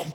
Boom.